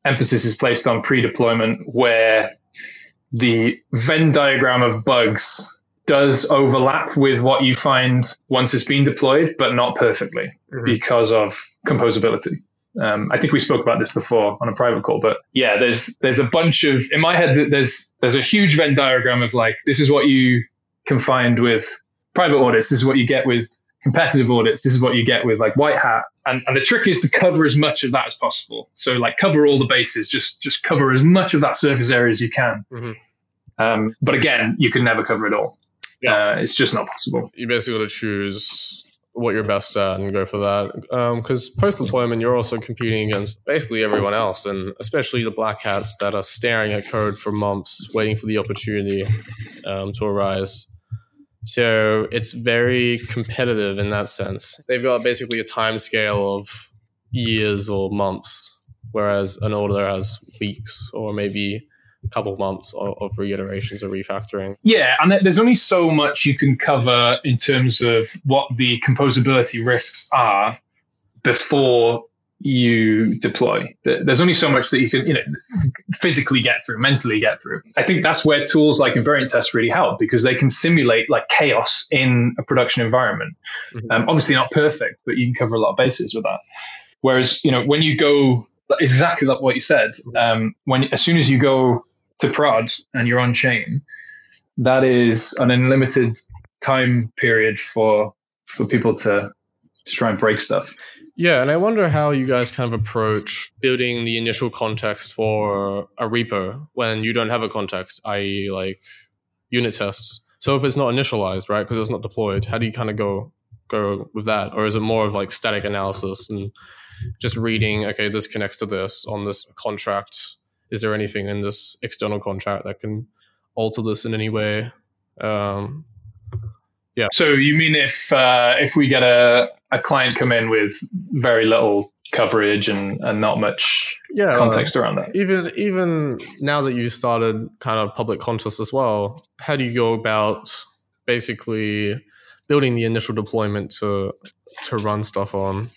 emphasis is placed on pre-deployment where the Venn diagram of bugs does overlap with what you find once it's been deployed, but not perfectly mm-hmm. because of composability. Um, I think we spoke about this before on a private call, but yeah, there's there's a bunch of in my head there's there's a huge Venn diagram of like this is what you can find with private audits, this is what you get with competitive audits, this is what you get with like white hat, and and the trick is to cover as much of that as possible. So like cover all the bases, just just cover as much of that surface area as you can. Mm-hmm. Um, but again, you can never cover it all. Yeah. Uh, it's just not possible. You basically got to choose what you're best at and go for that. Because um, post deployment, you're also competing against basically everyone else, and especially the black hats that are staring at code for months, waiting for the opportunity um, to arise. So it's very competitive in that sense. They've got basically a time scale of years or months, whereas an auditor has weeks or maybe couple months of, of reiterations or refactoring. Yeah, and there's only so much you can cover in terms of what the composability risks are before you deploy. There's only so much that you can, you know, physically get through, mentally get through. I think that's where tools like invariant tests really help because they can simulate like chaos in a production environment. Mm-hmm. Um, obviously not perfect, but you can cover a lot of bases with that. Whereas, you know, when you go exactly like what you said, mm-hmm. um, when as soon as you go to prod and you're on chain, that is an unlimited time period for for people to to try and break stuff. Yeah, and I wonder how you guys kind of approach building the initial context for a repo when you don't have a context, i.e., like unit tests. So if it's not initialized, right, because it's not deployed, how do you kind of go go with that, or is it more of like static analysis and just reading? Okay, this connects to this on this contract. Is there anything in this external contract that can alter this in any way? Um, yeah. So you mean if uh, if we get a, a client come in with very little coverage and, and not much yeah, context around that? Even even now that you started kind of public contest as well, how do you go about basically building the initial deployment to to run stuff on?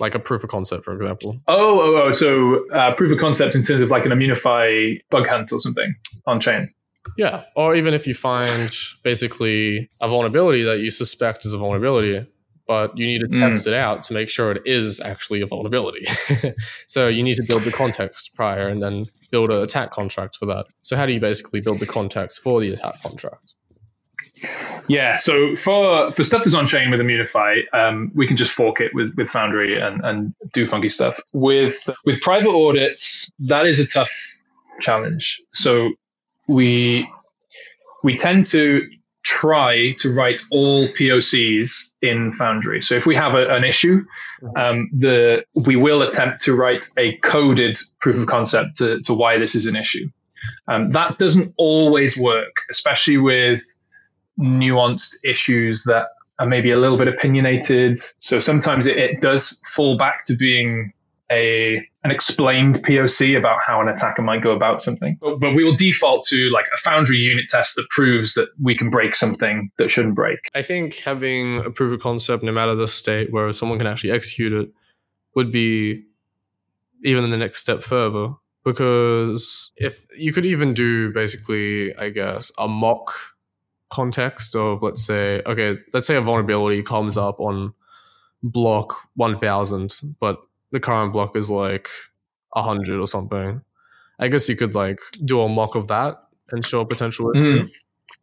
Like a proof of concept, for example. Oh, oh, oh. So uh, proof of concept in terms of like an Immunefi bug hunt or something on chain. Yeah. Or even if you find basically a vulnerability that you suspect is a vulnerability, but you need to mm. test it out to make sure it is actually a vulnerability. so you need to build the context prior and then build an attack contract for that. So how do you basically build the context for the attack contract? Yeah, so for for stuff that's on chain with Immunefi, um, we can just fork it with, with Foundry and, and do funky stuff. With with private audits, that is a tough challenge. So we we tend to try to write all POCs in Foundry. So if we have a, an issue, mm-hmm. um, the we will attempt to write a coded proof of concept to, to why this is an issue. Um, that doesn't always work, especially with nuanced issues that are maybe a little bit opinionated. So sometimes it, it does fall back to being a an explained POC about how an attacker might go about something. But, but, we will default to like a Foundry unit test that proves that we can break something that shouldn't break. I think having a proof of concept, no matter the state where someone can actually execute it, would be even the next step further. Because if you could even do basically, I guess, a mock context of let's say, okay, let's say a vulnerability comes up on block 1000, but the current block is like a hundred or something. I guess you could like do a mock of that and show a potential mm.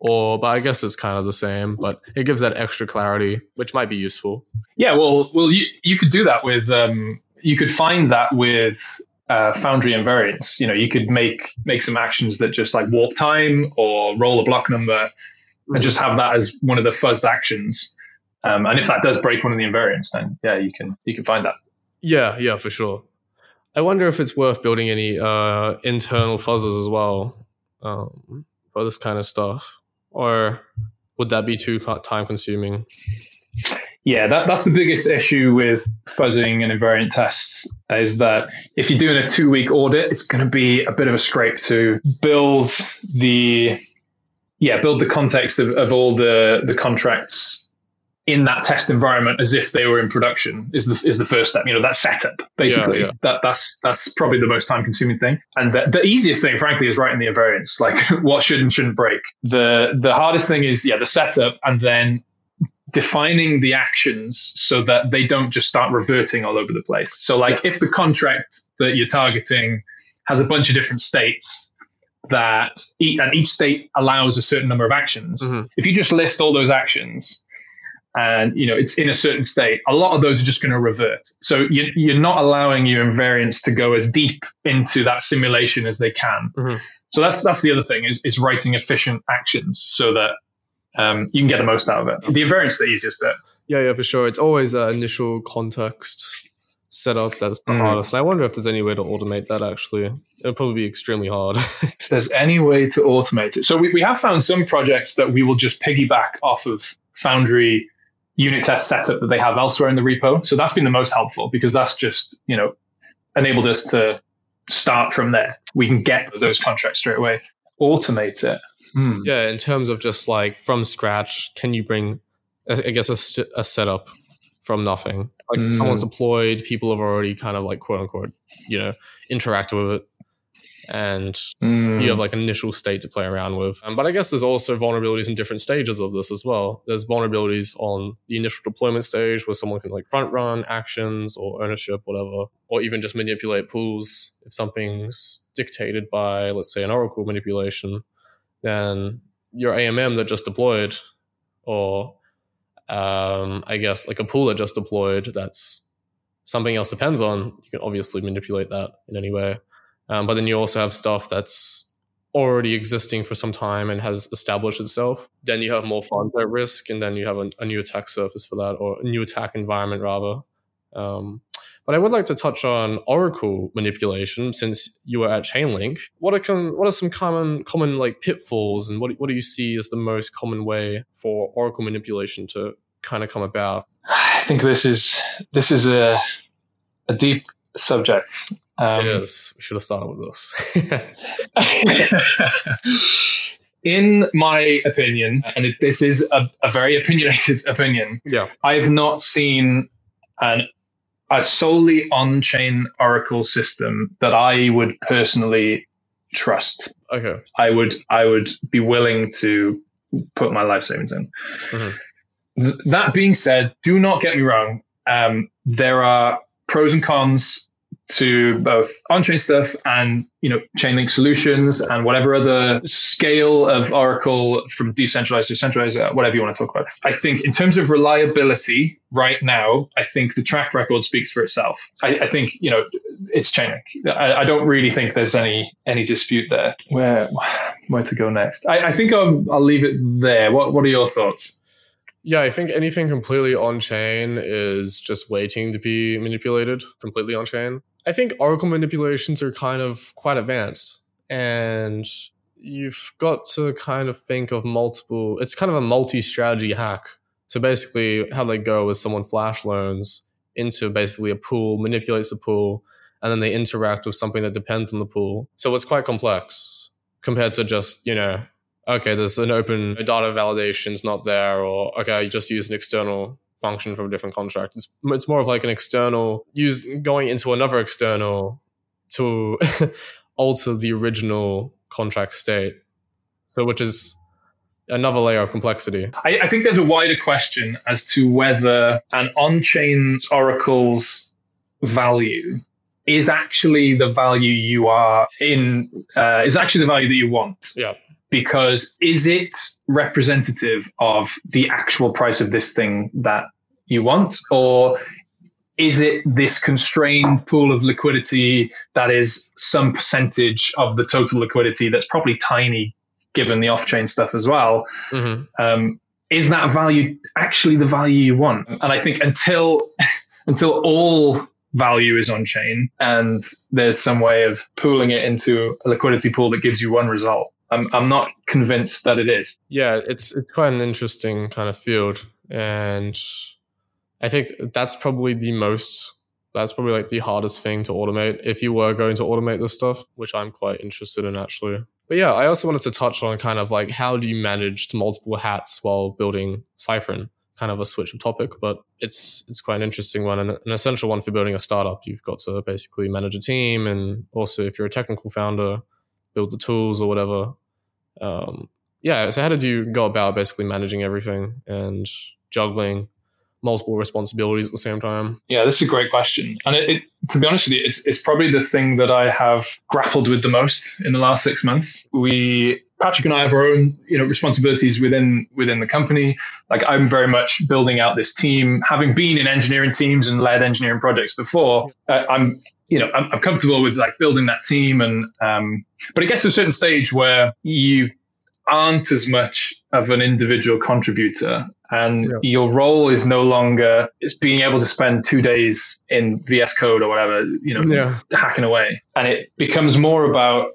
Or, but I guess it's kind of the same, but it gives that extra clarity, which might be useful. Yeah, well, well, you you could do that with um, you could find that with uh, Foundry invariants. You know, you could make make some actions that just like warp time or roll a block number. And just have that as one of the fuzzed actions. Um, and if that does break one of the invariants, then yeah, you can you can find that. Yeah, yeah, for sure. I wonder if it's worth building any uh, internal fuzzers as well um, for this kind of stuff, or would that be too time consuming? Yeah, that, that's the biggest issue with fuzzing and invariant tests is that if you're doing a two week audit, it's going to be a bit of a scrape to build the yeah build the context of, of all the the contracts in that test environment as if they were in production is the is the first step. You know, that setup basically. Yeah, yeah. That that's that's probably the most time consuming thing. And the, the easiest thing, frankly, is writing the invariants, like what should and shouldn't break. The the hardest thing is yeah the setup and then defining the actions so that they don't just start reverting all over the place. So like yeah. if the contract that you're targeting has a bunch of different states that each, and each state allows a certain number of actions. Mm-hmm. If you just list all those actions, and you know it's in a certain state a lot of those are just going to revert so you, are not allowing your invariants to go as deep into that simulation as they can mm-hmm. so that's that's the other thing is, is writing efficient actions so that um, you can get the most out of it the invariants the easiest bit yeah yeah for sure it's always that initial context setup that's the mm. hardest and i wonder if there's any way to automate that actually it'll probably be extremely hard if there's any way to automate it so we, we have found some projects that we will just piggyback off of foundry unit test setup that they have elsewhere in the repo. So that's been the most helpful because that's just, you know, enabled us to start from there. We can get those contracts straight away, automate it. Hmm. Yeah, in terms of just like from scratch, can you bring, I guess, a, a setup from nothing. Like mm. someone's deployed, people have already kind of like quote unquote, you know, interacted with it and mm. you have like an initial state to play around with. Um, but I guess there's also vulnerabilities in different stages of this as well. There's vulnerabilities on the initial deployment stage where someone can like front run actions or ownership, whatever, or even just manipulate pools. If something's dictated by, let's say, an Oracle manipulation, then your AMM that just deployed, or um, I guess like a pool that just deployed that's something else depends on, you can obviously manipulate that in any way. Um, but then you also have stuff that's already existing for some time and has established itself. Then you have more funds at risk, and then you have a, a new attack surface for that, or a new attack environment rather. Um, but I would like to touch on Oracle manipulation since you were at Chainlink. What are what are some common common like pitfalls, and what what do you see as the most common way for Oracle manipulation to kind of come about? I think this is this is a a deep subject. Um, it is. We should have started with this. in my opinion, and it, this is a, a, very opinionated opinion, yeah, I've not seen an a solely on-chain Oracle system that I would personally trust. Okay, I would I would be willing to put my life savings in. Mm-hmm. Th- that being said, do not get me wrong. Um, there are pros and cons to both on-chain stuff and you know chainlink solutions and whatever other scale of oracle from decentralized to centralized uh, whatever you want to talk about. I think in terms of reliability right now i think the track record speaks for itself. I, I think you know it's chainlink I, I, don't really think there's any any dispute there. Where where to go next? I, I think I'll, I'll leave it there. What what are your thoughts? Yeah, I think anything completely on chain is just waiting to be manipulated completely on chain. I think Oracle manipulations are kind of quite advanced, and you've got to kind of think of multiple. It's kind of a multi-strategy hack. So basically, how they go is someone flash loans into basically a pool, manipulates the pool, and then they interact with something that depends on the pool. So it's quite complex compared to just you know, okay, there's an open data validation's not there, or okay, just use an external function from a different contract. It's, it's more of like an external use going into another external to alter the original contract state. So, which is another layer of complexity. I, I think there's a wider question as to whether an on-chain oracle's value is actually the value you are in uh, is actually the value that you want. Yeah because is it representative of the actual price of this thing that you want? Or is it this constrained pool of liquidity that is some percentage of the total liquidity that's probably tiny given the off-chain stuff as well? Mm-hmm. um, is that value actually the value you want? And i think until until all value is on chain and there's some way of pooling it into a liquidity pool that gives you one result I'm I'm not convinced that it is. Yeah, it's it's quite an interesting kind of field, and I think that's probably the most. That's probably like the hardest thing to automate if you were going to automate this stuff, which I'm quite interested in actually. But yeah, I also wanted to touch on kind of like how do you manage multiple hats while building Cyfrin? Kind of a switch of topic, but it's it's quite an interesting one and an essential one for building a startup. You've got to basically manage a team, and also if you're a technical founder, build the tools or whatever um, yeah, so how did you go about basically managing everything and juggling multiple responsibilities at the same time? Yeah, this is a great question. And it, it, to be honest with you, it's, it's probably the thing that I have grappled with the most in the last six months. We, Patrick and I have our own, you know, responsibilities within, within the company. Like I'm very much building out this team, having been in engineering teams and led engineering projects before. Uh, I'm, you know, I'm, I'm, comfortable with like building that team and, um, but it gets to a certain stage where you aren't as much of an individual contributor and yeah. your role is no longer it's being able to spend two days in vs code or whatever you know yeah. hacking away and it becomes more about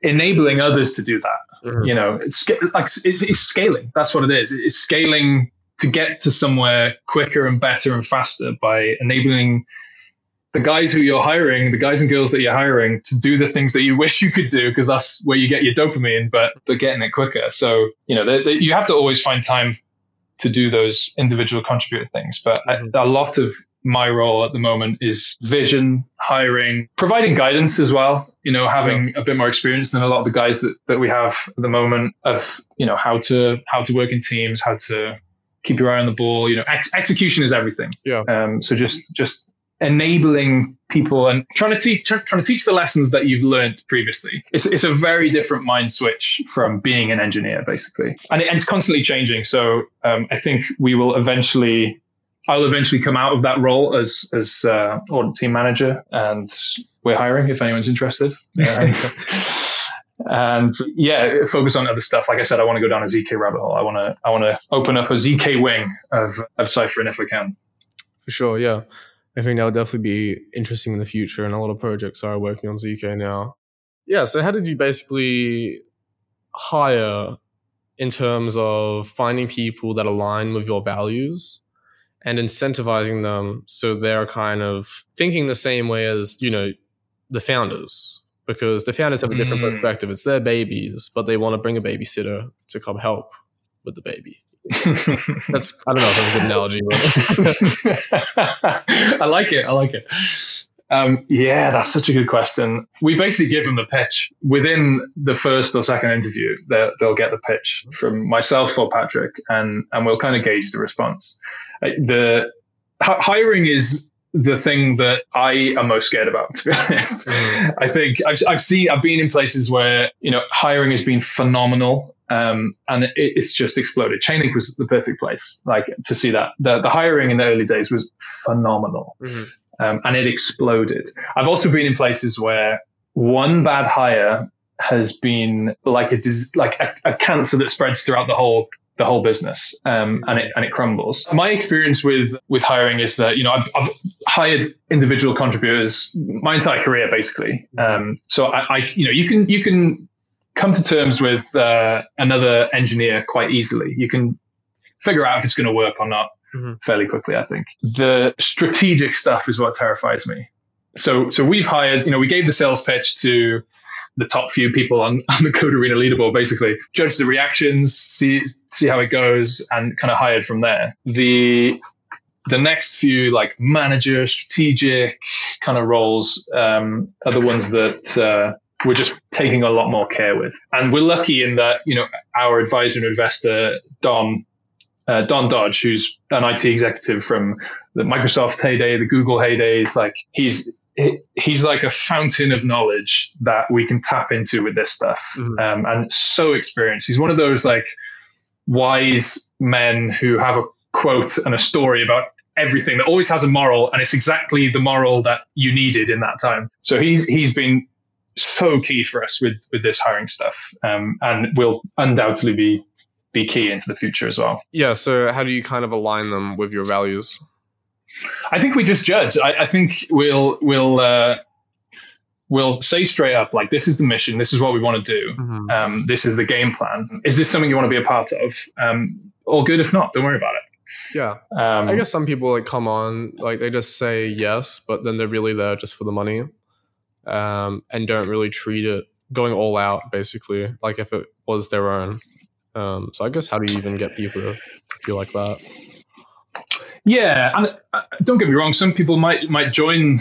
enabling others to do that mm-hmm. you know it's like it's, it's scaling that's what it is it's scaling to get to somewhere quicker and better and faster by enabling the guys who you're hiring, the guys and girls that you're hiring to do the things that you wish you could do because that's where you get your dopamine, but they're getting it quicker. So, you know, they, they, you have to always find time to do those individual contributor things. But mm-hmm. a lot of my role at the moment is vision, hiring, providing guidance as well. You know, having a bit more experience than a lot of the guys that, that we have at the moment of, you know, how to how to work in teams, how to keep your eye on the ball. You know, ex- execution is everything. Yeah. Um, so just just enabling people and trying to teach trying to teach the lessons that you've learned previously. It's, it's a very different mind switch from being an engineer, basically, and, it, and it's constantly changing. So um, I think we will eventually. I'll eventually come out of that role as as uh, audit team manager, and we're hiring if anyone's interested. And, and yeah, focus on other stuff. Like I said, I want to go down a zk rabbit hole. I want to I want to open up a zk wing of of Cyfrin if we can. For sure, yeah. I think that'll definitely be interesting in the future, and a lot of projects are working on ZK now. Yeah, so how did you basically hire in terms of finding people that align with your values and incentivizing them so they're kind of thinking the same way as, you know, the founders? Because the founders have a different mm. perspective. It's their babies, but they want to bring a babysitter to come help with the baby. That's I don't know if that's a good analogy. I like it. I like it. Um, yeah, that's such a good question. We basically give them the pitch within the first or second interview. They'll get the pitch from myself or Patrick, and and we'll kind of gauge the response. Uh, the hiring is the thing that I am most scared about, to be honest. Mm. I think I've, I've seen, I've been in places where, you know, hiring has been phenomenal um, and it, it's just exploded. Chainlink was the perfect place, like to see that. The, the hiring in the early days was phenomenal, mm-hmm. um, and it exploded. I've also been in places where one bad hire has been like a like a, a cancer that spreads throughout the whole the whole business um, and it and it crumbles. My experience with with hiring is that you know I've, I've hired individual contributors my entire career basically. Um, so I, I, you know you can you can come to terms with uh, another engineer quite easily. You can figure out if it's going to work or not mm-hmm. fairly quickly. I think the strategic stuff is what terrifies me. So, so we've hired. You know, we gave the sales pitch to the top few people on, on the Code4rena leaderboard, basically judge the reactions, see see how it goes, and kind of hired from there. The the next few like manager, strategic kind of roles um, are the ones that uh, we're just taking a lot more care with. And we're lucky in that, you know, our advisor and investor, Don, uh, Don Dodge, who's an IT executive from the Microsoft heyday, the Google heydays, like he's, he's like a fountain of knowledge that we can tap into with this stuff. Mm-hmm. Um, and so experienced. He's one of those like wise men who have a quote and a story about everything that always has a moral and it's exactly the moral that you needed in that time. So he's, he's been so key for us with with this hiring stuff, um, and will undoubtedly be be key into the future as well. Yeah. So how do you kind of align them with your values? I think we just judge. I, I think we'll we'll uh, we'll say straight up like this is the mission, this is what we want to do, mm-hmm. um, this is the game plan. Is this something you want to be a part of? Um, all good. If not, don't worry about it. Yeah. Um, I guess some people like come on, like they just say yes, but then they're really there just for the money um, and don't really treat it going all out, basically, like if it was their own. Um, so I guess how do you even get people to feel like that? Yeah, and uh, don't get me wrong. Some people might might join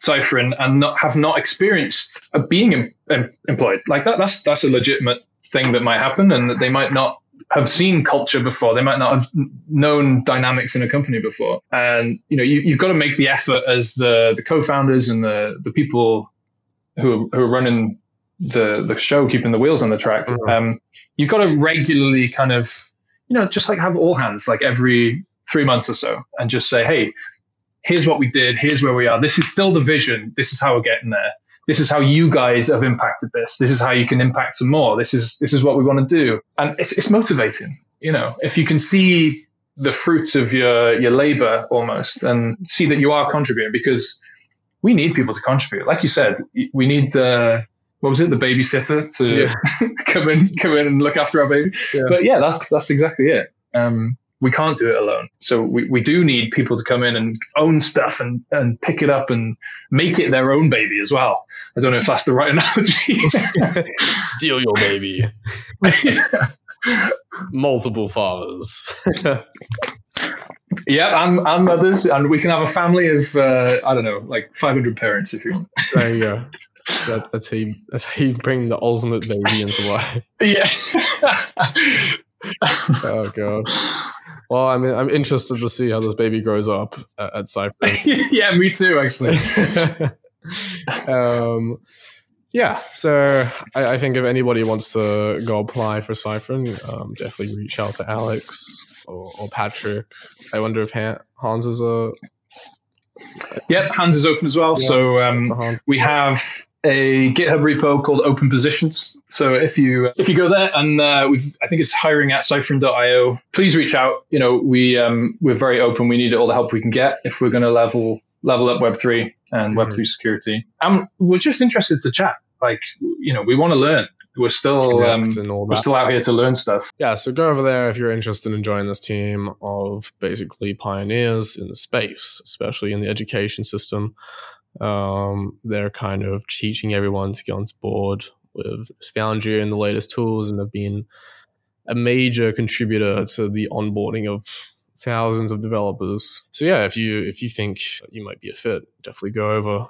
Cyfrin and not have not experienced being em, em, employed like that. That's that's a legitimate thing that might happen, and that they might not have seen culture before. They might not have known dynamics in a company before. And you know, you, have got to make the effort as the the co-founders and the the people who are, who are running the the show, keeping the wheels on the track. Mm-hmm. Um, you've got to regularly kind of, you know, just like have all hands like every three months or so, and just say, hey, here's what we did, here's where we are. This is still the vision. This is how we're getting there. This is how you guys have impacted this. This is how you can impact some more. This is this is what we want to do, and it's it's motivating. You know, if you can see the fruits of your your labor almost and see that you are contributing because we need people to contribute. Like you said, we need uh, what was it, the babysitter to yeah. come in, come in and look after our baby. Yeah. But yeah, that's that's exactly it. Um, we can't do it alone. So we, we do need people to come in and own stuff and, and pick it up and make it their own baby as well. I don't know if that's the right analogy. Steal your baby. multiple fathers. Yeah, and, and mothers, and we can have a family of uh, I don't know, like 500 parents if you want. There you go. That, that's how you, that's how you bring the ultimate baby into life. Yes. oh god. Well, I mean, I'm interested to see how this baby grows up at, at Cypher. yeah, me too, actually. um, yeah, so I, I, think if anybody wants to go apply for Cyfrin, um, definitely reach out to Alex or, or Patrick. I wonder if Hans is a. Yep, Hans is open as well. Yeah, so um, we have a GitHub repo called Open Positions. So if you if you go there and uh, we've I think it's hiring at Cyfrin.io, please reach out. You know we um, we're very open. We need all the help we can get if we're going to level level up Web three and Web three security. And we're just interested to chat. Like you know we want to learn. We're still um, we're still out here to learn stuff. Yeah, so go over there if you're interested in joining this team of basically pioneers in the space, especially in the education system. Um, they're kind of teaching everyone to get on board with Foundry and the latest tools, and have been a major contributor to the onboarding of thousands of developers. So yeah, if you if you think you might be a fit, definitely go over.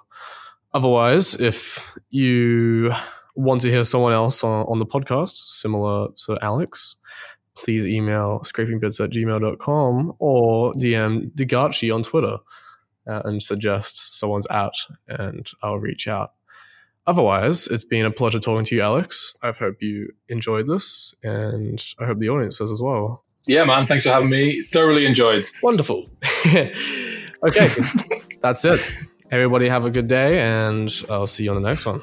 Otherwise, if you want to hear someone else on, on the podcast, similar to Alex, please email scrapingbits at gmail.com or DM DeGatchi on Twitter uh, and suggest someone's at, and I'll reach out. Otherwise, it's been a pleasure talking to you, Alex. I hope you enjoyed this, and I hope the audience does as well. Yeah, man. Thanks for having me. Thoroughly enjoyed. Wonderful. okay, that's it. Everybody have a good day, and I'll see you on the next one.